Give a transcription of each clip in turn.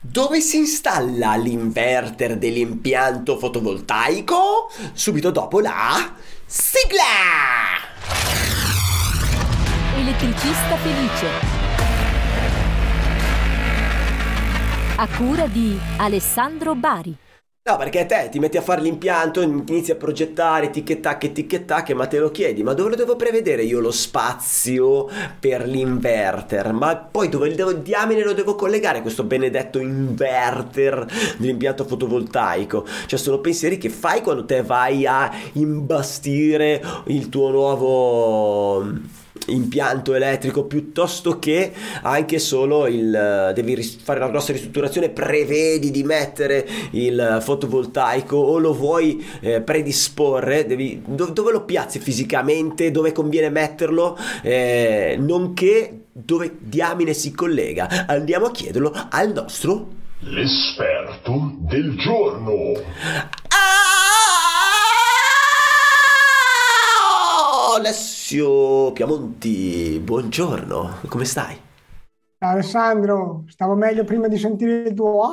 Dove si installa l'inverter dell'impianto fotovoltaico? Subito dopo la sigla! Elettricista felice. A cura di Alessandro Bari. No, perché te ti metti a fare l'impianto, inizi a progettare, tic-tac e tic-tac, ma te lo chiedi, ma dove lo devo prevedere io lo spazio per l'inverter? Ma poi dove devo, diamine lo devo collegare questo benedetto inverter dell'impianto fotovoltaico? Cioè sono pensieri che fai quando te vai a imbastire il tuo nuovo impianto elettrico piuttosto che anche solo il devi fare una grossa ristrutturazione prevedi di mettere il fotovoltaico o lo vuoi eh, predisporre devi, do, dove lo piazzi fisicamente dove conviene metterlo eh, nonché dove diamine si collega andiamo a chiederlo al nostro l'esperto del giorno Alessio Piamonti, buongiorno, come stai? Alessandro, stavo meglio prima di sentire il tuo...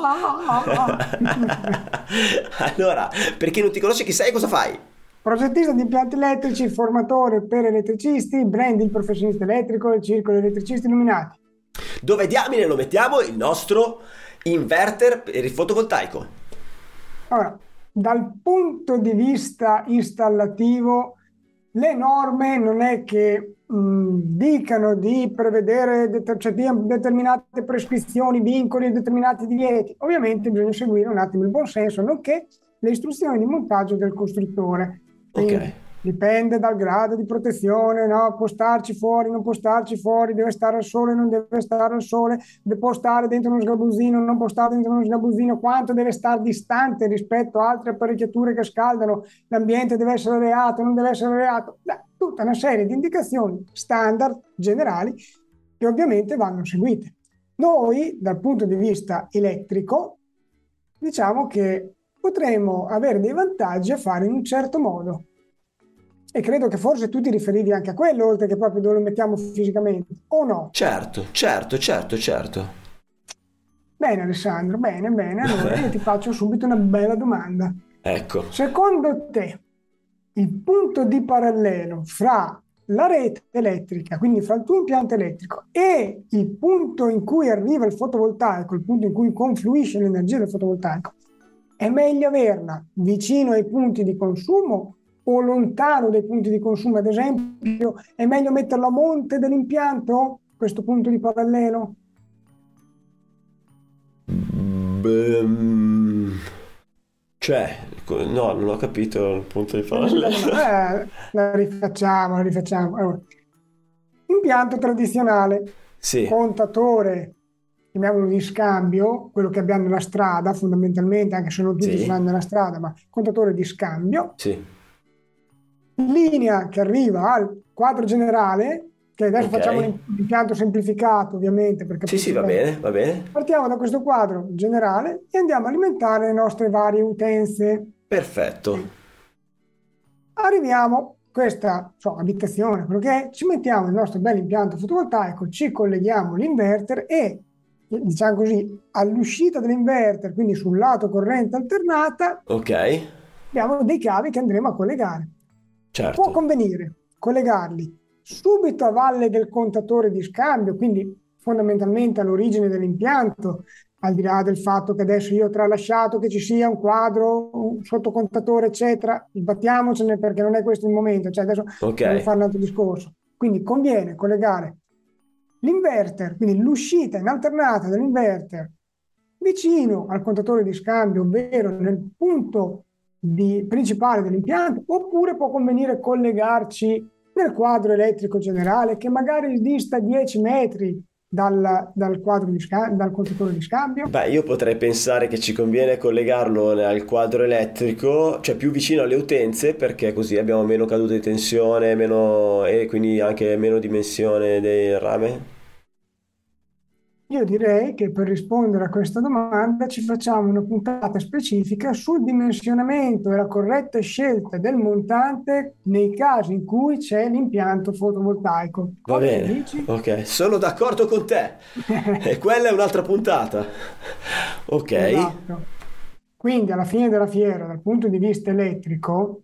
allora, per chi non ti conosce chi sei, cosa fai? Progettista di impianti elettrici, formatore per elettricisti, branding professionista elettrico e circolo elettricisti illuminati. Dove diamine lo mettiamo il nostro inverter per il fotovoltaico? Allora, dal punto di vista installativo le norme non è che mh, dicano di prevedere det- cioè, determinate prescrizioni, vincoli, determinati divieti. Ovviamente bisogna seguire un attimo il buon senso, nonché le istruzioni di montaggio del costruttore. Quindi, okay. Dipende dal grado di protezione, no? può starci fuori, non può starci fuori, deve stare al sole, non deve stare al sole, può stare dentro uno sgabuzzino, non può stare dentro uno sgabuzzino, quanto deve stare distante rispetto a altre apparecchiature che scaldano, l'ambiente deve essere reato, non deve essere reato, Beh, tutta una serie di indicazioni standard generali che ovviamente vanno seguite. Noi, dal punto di vista elettrico, diciamo che potremmo avere dei vantaggi a fare in un certo modo. E credo che forse tu ti riferivi anche a quello, oltre che proprio dove lo mettiamo fisicamente, o no? Certo, certo, certo, certo. Bene Alessandro, bene, bene. Allora io ti faccio subito una bella domanda. Ecco. Secondo te il punto di parallelo fra la rete elettrica, quindi fra il tuo impianto elettrico e il punto in cui arriva il fotovoltaico, il punto in cui confluisce l'energia del fotovoltaico, è meglio averla vicino ai punti di consumo o lontano dai punti di consumo, ad esempio, è meglio metterlo a monte dell'impianto, questo punto di parallelo? Beh, cioè, no, non ho capito il punto di parallelo. Eh, la rifacciamo, la rifacciamo. Allora, impianto tradizionale, sì. contatore, chiamiamolo di scambio, quello che abbiamo nella strada fondamentalmente, anche se non tutti sì. saranno nella strada, ma contatore di scambio. Sì linea che arriva al quadro generale, che adesso okay. facciamo l'impianto semplificato ovviamente per. Sì, sì, va bene, va bene. Partiamo da questo quadro generale e andiamo a alimentare le nostre varie utenze. Perfetto. Arriviamo a questa so, abitazione, quello che è, ci mettiamo il nostro bel impianto fotovoltaico, ci colleghiamo l'inverter e diciamo così, all'uscita dell'inverter, quindi sul lato corrente alternata, ok abbiamo dei cavi che andremo a collegare. Certo. Può convenire collegarli subito a valle del contatore di scambio, quindi fondamentalmente all'origine dell'impianto, al di là del fatto che adesso io ho tralasciato che ci sia un quadro, un sottocontatore, eccetera, sbattiamocene perché non è questo il momento, cioè adesso okay. devo fare un altro discorso. Quindi conviene collegare l'inverter, quindi l'uscita in alternata dell'inverter vicino al contatore di scambio, ovvero nel punto di, principale dell'impianto, oppure può convenire collegarci nel quadro elettrico generale che magari dista 10 metri dal, dal, quadro di scambio, dal contatore di scambio? Beh, io potrei pensare che ci conviene collegarlo al quadro elettrico, cioè più vicino alle utenze, perché così abbiamo meno caduta di tensione meno, e quindi anche meno dimensione del rame. Io direi che per rispondere a questa domanda ci facciamo una puntata specifica sul dimensionamento e la corretta scelta del montante nei casi in cui c'è l'impianto fotovoltaico. Va Cosa bene, ok, sono d'accordo con te. E quella è un'altra puntata. Ok, Esatto. Quindi alla fine della fiera, dal punto di vista elettrico,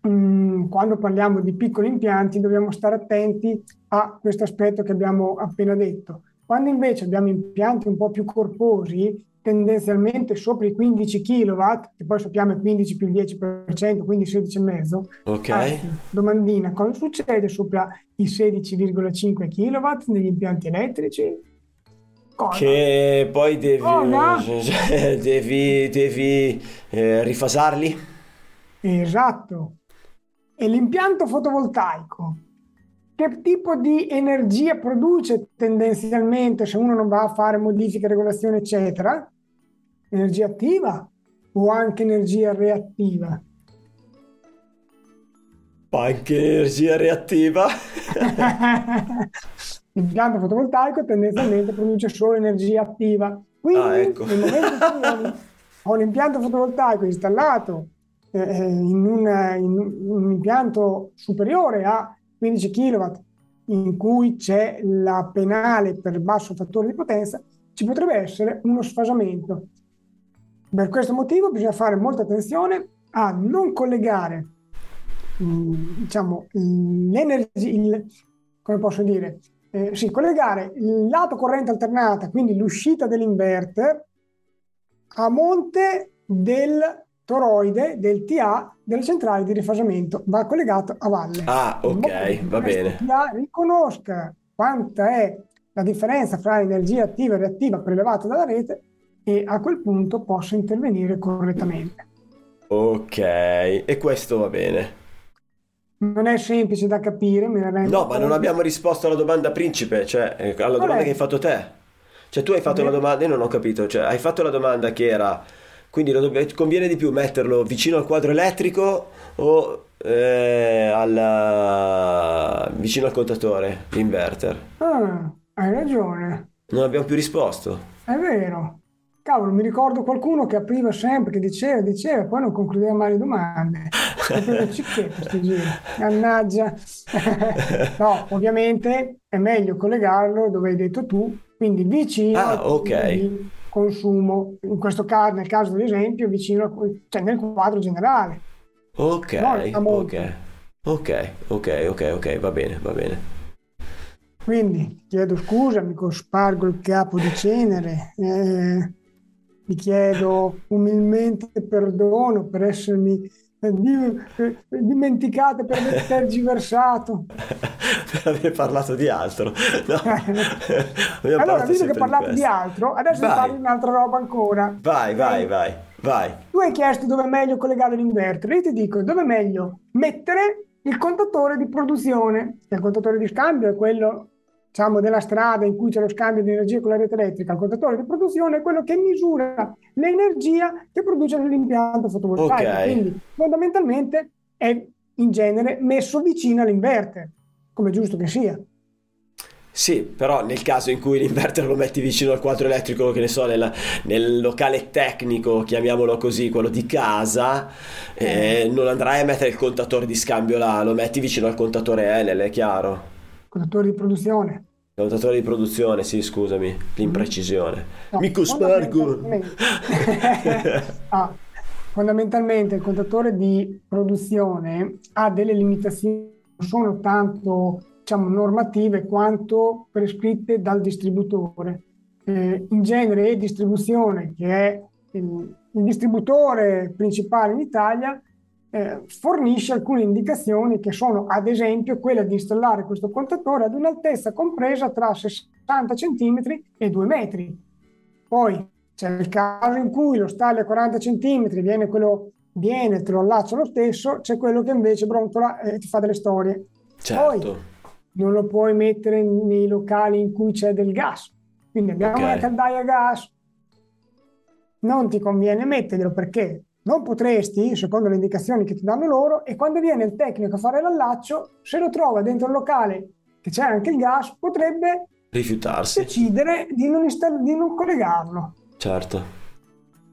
mh, quando parliamo di piccoli impianti dobbiamo stare attenti a questo aspetto che abbiamo appena detto. Quando invece abbiamo impianti un po' più corposi, tendenzialmente sopra i 15 kW, che poi sappiamo è 15 più il 10%, quindi 16,5, ok. anzi, domandina, cosa succede sopra i 16,5 kW negli impianti elettrici? Cosa? Che poi devi, Cosa? devi, devi eh, rifasarli? Esatto. E l'impianto fotovoltaico, che tipo di energia produce tendenzialmente se uno non va a fare modifiche, regolazioni, eccetera? Energia attiva o anche energia reattiva? Anche energia reattiva? L'impianto fotovoltaico tendenzialmente produce solo energia attiva. Quindi, Ah, ecco. nel momento in cui ho- ho l'impianto fotovoltaico installato eh, eh, in, un, in un impianto superiore a 15 kW, in cui c'è la penale per basso fattore di potenza, ci potrebbe essere uno sfasamento. Per questo motivo bisogna fare molta attenzione a non collegare mm, diciamo, l'energia, come posso dire, eh, sì, collegare il lato corrente alternata, quindi l'uscita dell'inverter, a monte del toroide, del TA, delle centrali di rifasamento, va collegato a valle. Ah, ok, che va bene. TA riconosca quanta è la differenza fra energia attiva e reattiva prelevata dalla rete e a quel punto possa intervenire correttamente. Ok, e questo va bene. Non è semplice da capire, ne rendo No, ma non abbiamo risposto alla domanda principe, cioè eh, alla Qual domanda è? che hai fatto te. Cioè tu hai fatto la Beh. domanda, io non ho capito, cioè hai fatto la domanda che era, quindi lo dobb- conviene di più metterlo vicino al quadro elettrico o eh, alla- vicino al contatore, l'inverter? Ah, hai ragione, Non abbiamo più risposto. è vero. Cavolo, mi ricordo qualcuno che apriva sempre, che diceva, diceva, poi non concludeva mai le domande. Mannaggia. No, ovviamente è meglio collegarlo dove hai detto tu, quindi vicino Ah, ok. di consumo. In questo caso, nel caso dell'esempio, vicino al, cioè nel quadro generale. Ok, No, a ok, ok, ok, ok, ok, va bene, va bene. Quindi chiedo scusa, mi cospargo il capo di cenere, eh, vi chiedo umilmente perdono per essermi eh, di- eh, dimenticato, per aver tergiversato. Per aver parlato di altro. No, abbiamo Allora, visto che hai parlato di questo. altro, adesso Vai. parli di un'altra roba ancora. Vai, vai, vai, vai. Tu hai chiesto dove è meglio collegare l'inverter, io ti dico dove è meglio mettere il contatore di produzione. Il contatore di scambio è quello, diciamo, della strada in cui c'è lo scambio di energia con la rete elettrica. Il contatore di produzione è quello che misura l'energia che produce l'impianto fotovoltaico. Ok. Quindi fondamentalmente è in genere messo vicino all'inverter, come è giusto che sia. Sì, però nel caso in cui l'inverter lo metti vicino al quadro elettrico, che ne so, nel, nel locale tecnico, chiamiamolo così, quello di casa, eh, non andrai a mettere il contatore di scambio là, lo metti vicino al contatore Enel, è chiaro? Contatore di produzione. Contatore di produzione, sì, scusami, l'imprecisione. No, Mi cospargo! fondamentalmente- Ah, fondamentalmente il contatore di produzione ha delle limitazioni, non sono tanto diciamo, normative quanto prescritte dal distributore. Eh, in genere e distribuzione, che è il, il distributore principale in Italia, eh, fornisce alcune indicazioni che sono ad esempio quella di installare questo contatore ad un'altezza compresa tra 60 cm e 2 metri. Poi c'è il caso in cui lo stalli a 40 cm, viene quello, viene, te lo allaccio lo stesso, c'è quello che invece brontola e ti fa delle storie. Certo. Non lo puoi mettere nei locali in cui c'è del gas. Quindi abbiamo Ok. una caldaia a gas, non ti conviene metterglielo perché non potresti, secondo le indicazioni che ti danno loro, e quando viene il tecnico a fare l'allaccio, se lo trova dentro il locale che c'è anche il gas, potrebbe Rifiutarsi, decidere di non, install- di non collegarlo. certo.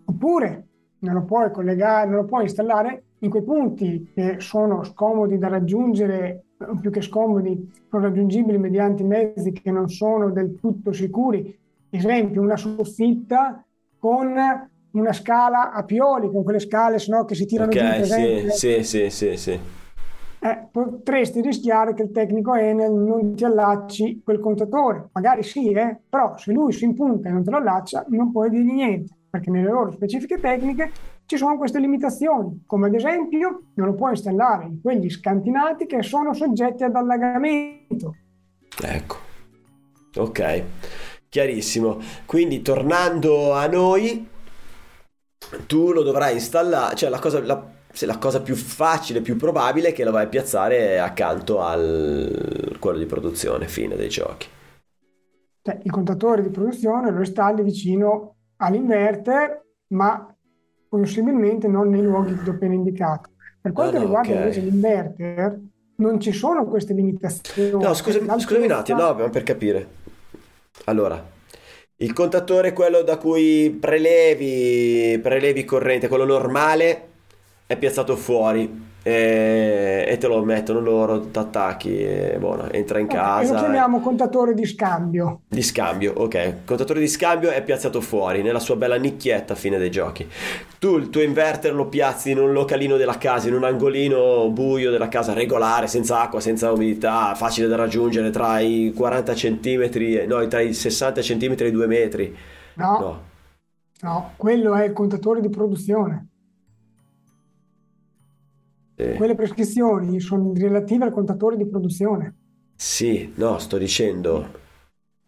Oppure non lo puoi collegare, non lo puoi installare in quei punti che sono scomodi da raggiungere, o più che scomodi, sono raggiungibili mediante mezzi che non sono del tutto sicuri. Esempio, una soffitta con una scala a pioli, con quelle scale sennò, che si tirano giù, Ok, presente? sì, sì, sì, sì, sì. eh, potresti rischiare che il tecnico Enel non ti allacci quel contatore. Magari sì, eh, però se lui si impunta e non te lo allaccia, non puoi dirgli niente, perché nelle loro specifiche tecniche ci sono queste limitazioni, come ad esempio non lo puoi installare in quegli scantinati che sono soggetti ad allagamento. Ecco, ok, chiarissimo. Quindi tornando a noi, tu lo dovrai installare, cioè la cosa, la, se la cosa più facile, più probabile è che lo vai a piazzare accanto al quello di produzione, fine dei giochi. Cioè, il contatore di produzione lo installi vicino all'inverter, ma possibilmente non nei luoghi che ti ho appena indicato. Per quanto Ah, no, riguarda ok. invece l'inverter, non ci sono queste limitazioni. No, scusami, scusami un attimo, no, per capire. Allora, il contatore, quello da cui prelevi, prelevi corrente, quello normale, è piazzato fuori e, e te lo mettono loro, ti attacchi e buono, entra in Ok, e casa. lo chiamiamo contatore di scambio. Di scambio, ok. Contatore di scambio è piazzato fuori, nella sua bella nicchietta a fine dei giochi. Tu il tuo inverter lo piazzi in un localino della casa, in un angolino buio della casa, regolare, senza acqua, senza umidità, facile da raggiungere tra i 40 cm, no, tra i 60 cm e i 2 metri. No, No, no, quello è il contatore di produzione. Sì. Quelle prescrizioni sono relative al contatore di produzione. Sì, no, sto dicendo,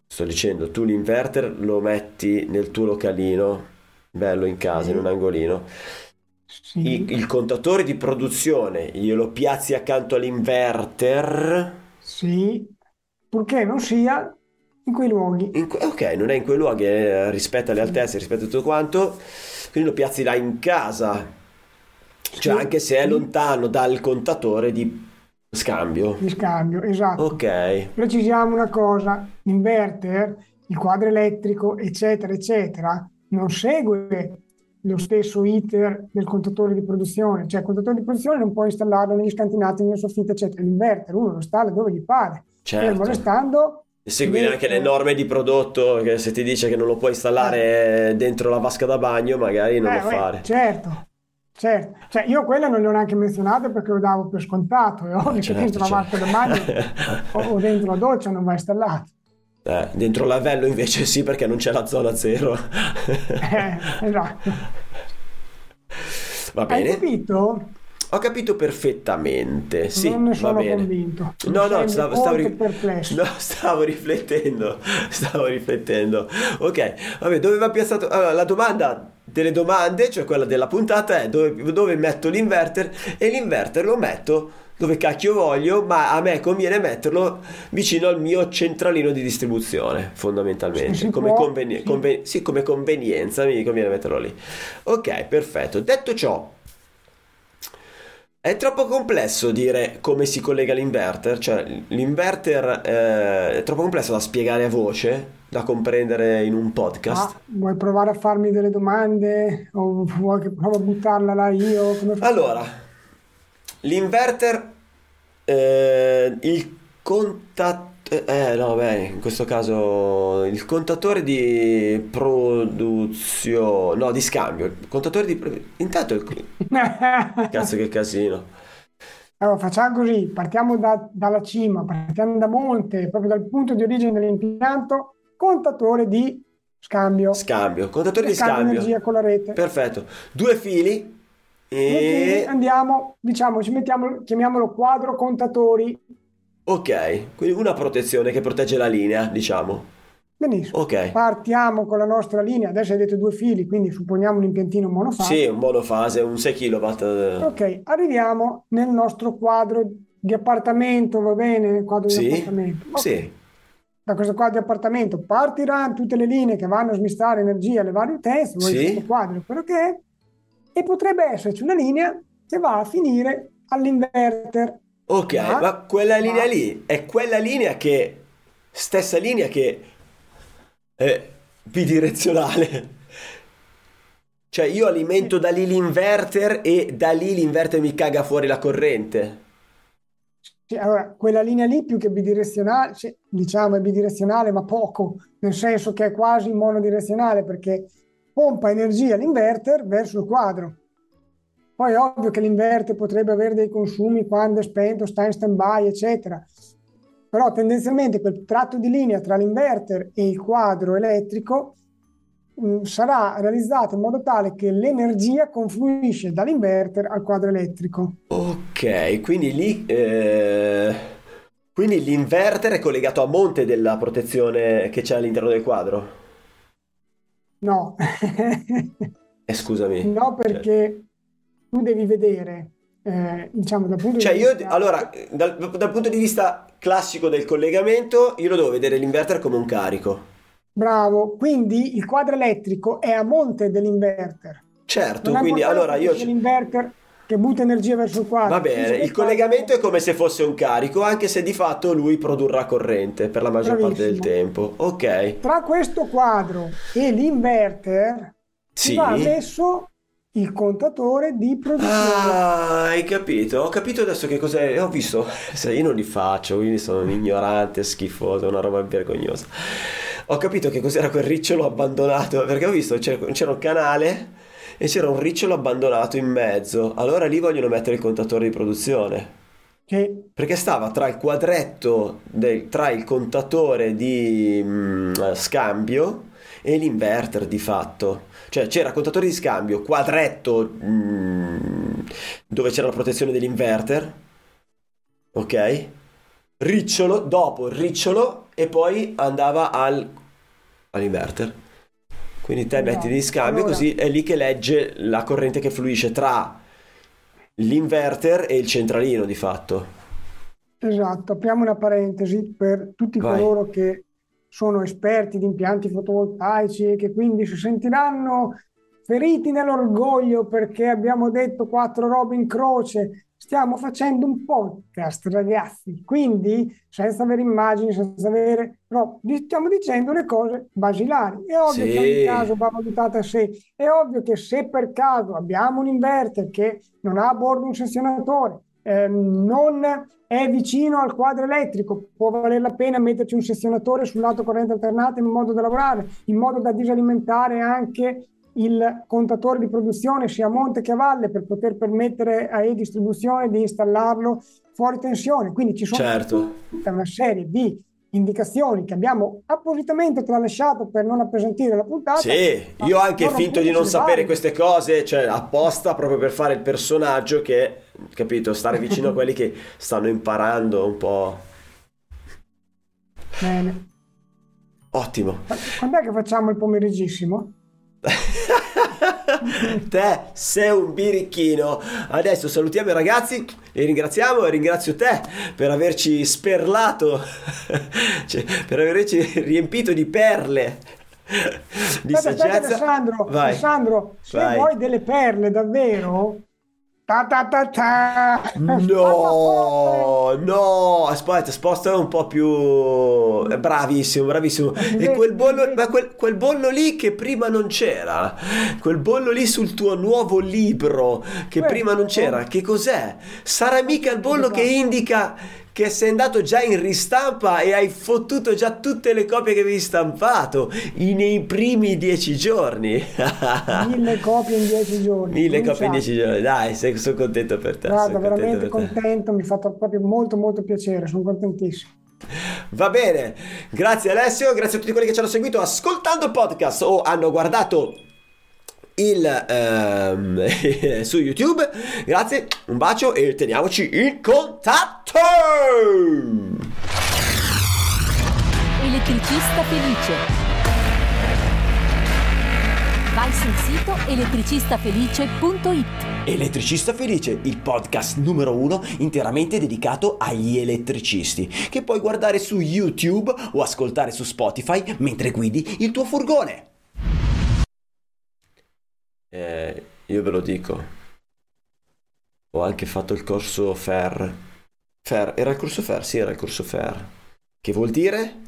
sto dicendo, tu l'inverter lo metti nel tuo localino, bello in casa, in un angolino. Sì, Il, il contatore di produzione glielo piazzi accanto all'inverter. sì, purché non sia in quei luoghi. in ok, non è in quei luoghi, eh, rispetta le altezze, rispetta tutto quanto. Quindi lo piazzi là in casa. Cioè, anche se è lontano dal contatore di scambio. Di scambio, esatto. Ok, Precisiamo una cosa, l'inverter, il quadro elettrico, eccetera, eccetera, non segue lo stesso iter del contatore di produzione, cioè il contatore di produzione non può installarlo negli scantinati, nelle soffitte, eccetera. L'inverter uno lo installa dove gli pare, Certo. fermo restando E seguire anche le norme di prodotto, che se ti dice che non lo puoi installare dentro la vasca da bagno, magari non Eh, lo fare. Certo, certo. Cioè, io quella non le ho neanche menzionate perché lo davo per scontato. È ovvio certo, che dentro la vasca da bagno o, o dentro la doccia non va installato. Eh, dentro il lavello invece sì, perché non c'è la zona zero. Eh, esatto. Va Hai bene. capito? Ho capito perfettamente, sì, non ne va sono bene. convinto. No, no, stavo, stavo ri- no, stavo riflettendo, stavo riflettendo. Ok, vabbè, dove va piazzato? Allora, la domanda delle domande, cioè quella della puntata, è dove, dove metto l'inverter? E l'inverter lo metto dove cacchio voglio, ma a me conviene metterlo vicino al mio centralino di distribuzione, fondamentalmente. Come, conveni- conven- sì, come convenienza mi conviene metterlo lì. Ok, perfetto. Detto ciò, è troppo complesso dire come si collega l'inverter, cioè l'inverter eh, è troppo complesso da spiegare a voce, da comprendere in un podcast. Ah, vuoi provare a farmi delle domande o vuoi che provo a buttarla là io? Allora, l'inverter, eh, il contatore, eh no, beh, in questo caso il contatore di produzione, no, di scambio, il contatore di, intanto il, cazzo che casino. Allora, facciamo così, partiamo da- dalla cima, partiamo da monte, proprio dal punto di origine dell'impianto, contatore di scambio. Scambio, contatore di Scambio scambio. energia con la rete. Perfetto, due fili e... andiamo, diciamo, ci mettiamo, chiamiamolo quadro contatori. Ok, quindi una protezione che protegge la linea, diciamo. Benissimo. Ok. Partiamo con la nostra linea. Adesso hai detto due fili, quindi supponiamo un impiantino monofase. Sì, un monofase, un 6 kW. Ok, arriviamo nel nostro quadro di appartamento, va bene? Quadro di Sì, appartamento. Ok. sì, Da questo quadro di appartamento partiranno tutte le linee che vanno a smistare energia alle varie utenze, vuoi Sì. questo quadro, quello che è, e potrebbe esserci una linea che va a finire all'inverter. Ok, Ma- ma quella linea ma- lì è quella linea che stessa linea che è bidirezionale. Cioè io alimento da lì l'inverter e da lì l'inverter mi caga fuori la corrente. Sì, allora, quella linea lì più che bidirezionale, cioè, diciamo è bidirezionale, ma poco, nel senso che è quasi monodirezionale perché pompa energia l'inverter verso il quadro. Poi è ovvio che l'inverter potrebbe avere dei consumi quando è spento, sta in stand-by, eccetera. Però tendenzialmente quel tratto di linea tra l'inverter e il quadro elettrico mh, sarà realizzato in modo tale che l'energia confluisce dall'inverter al quadro elettrico. Ok, quindi lì... eh, Quindi l'inverter è collegato a monte della protezione che c'è all'interno del quadro? No, Eh, scusami. no Cioè, perché tu devi vedere, eh, diciamo dal punto di Cioè, io, vista... allora, dal, dal punto di vista classico del collegamento, io lo devo vedere l'inverter come un carico. Bravo, quindi il quadro elettrico è a monte dell'inverter. Certo, quindi allora io... l'inverter che butta energia verso il quadro. Va bene, il collegamento è come se fosse un carico, anche se di fatto lui produrrà corrente per la maggior parte del Bravissimo. tempo. Ok, Tra questo quadro e l'inverter sì. va messo il contatore di produzione. Ah, hai capito? Ho capito adesso che cos'è. Ho visto, se io non li faccio, quindi sono un ignorante, schifoso, una roba vergognosa. Ho capito che cos'era quel ricciolo abbandonato, perché ho visto c'era c'era un canale e c'era un ricciolo abbandonato in mezzo. Allora lì vogliono mettere il contatore di produzione. Che Perché stava tra il quadretto, del- tra il contatore di mm, scambio e l'inverter di fatto. Cioè c'era contatore di scambio, quadretto mm, dove c'era la protezione dell'inverter, ok? Ricciolo, dopo ricciolo e poi andava al, all'inverter. Quindi te metti di scambio così è lì che legge la corrente che fluisce tra l'inverter e il centralino di fatto. Esatto, apriamo una parentesi per tutti Vai. coloro che sono esperti di impianti fotovoltaici e che quindi si sentiranno feriti nell'orgoglio perché abbiamo detto quattro robe in croce. Stiamo facendo un podcast, ragazzi, quindi senza avere immagini, senza avere... No, stiamo dicendo le cose basilari. È ovvio che Sì. ogni caso va valutato a sé. È ovvio che se per caso abbiamo un inverter che non ha a bordo un sezionatore, ehm, non è vicino al quadro elettrico, può valere la pena metterci un sezionatore sul lato corrente alternata in modo da lavorare, in modo da disalimentare anche il contatore di produzione sia a monte che a valle per poter permettere a e-distribuzione di installarlo fuori tensione. Quindi ci sono Certo. tutta una serie di indicazioni che abbiamo appositamente tralasciato per non appesantire la puntata. Sì, io ho anche finto di non sapere queste cose, cioè apposta proprio per fare il personaggio che, capito, stare vicino a quelli che stanno imparando un po'. Bene. Ottimo. Quando è che facciamo il pomeriggissimo? Te sei un birichino. Adesso salutiamo i ragazzi, li ringraziamo e ringrazio te per averci sperlato, cioè, per averci riempito di perle di Aspetta, aspetta, saggezza. Alessandro, Vai. Alessandro, se Vai. vuoi delle perle davvero, ta ta ta ta. No, no, aspetta, sposta un po' più. eh, Bravissimo, bravissimo. E quel bollo, ma quel, quel bollo lì che prima non c'era, quel bollo lì sul tuo nuovo libro che prima non c'era, che cos'è? Sarà mica il bollo che indica che sei andato già in ristampa e hai fottuto già tutte le copie che avevi stampato i- nei primi dieci giorni. Mille copie in dieci giorni. Mille copie in dieci giorni, dai, sei- sono contento per te. Guarda, sono contento veramente te. contento, mi fa proprio molto molto piacere, sono contentissimo. Va bene, grazie Alessio, grazie a tutti quelli che ci hanno seguito ascoltando il podcast o hanno guardato il ehm, su YouTube. Grazie, un bacio e teniamoci in contatto. Elettricista felice. Vai sul sito elettricistafelice.it. Elettricista Felice, il podcast numero uno interamente dedicato agli elettricisti, che puoi guardare su YouTube o ascoltare su Spotify mentre guidi il tuo furgone. Eh, io ve lo dico, ho anche fatto il corso FER. FER, era il corso FER? Sì, era il corso FER. Che vuol dire?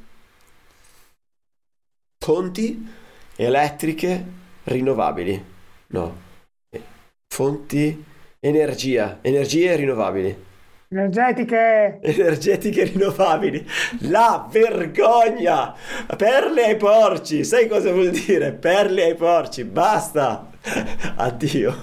Conti elettriche rinnovabili. No. Eh, fonti energia, energie rinnovabili. Energetiche. Energetiche rinnovabili. La vergogna! Perle ai porci. Sai cosa vuol dire? Perle ai porci. Basta. 아, 안 뛰어.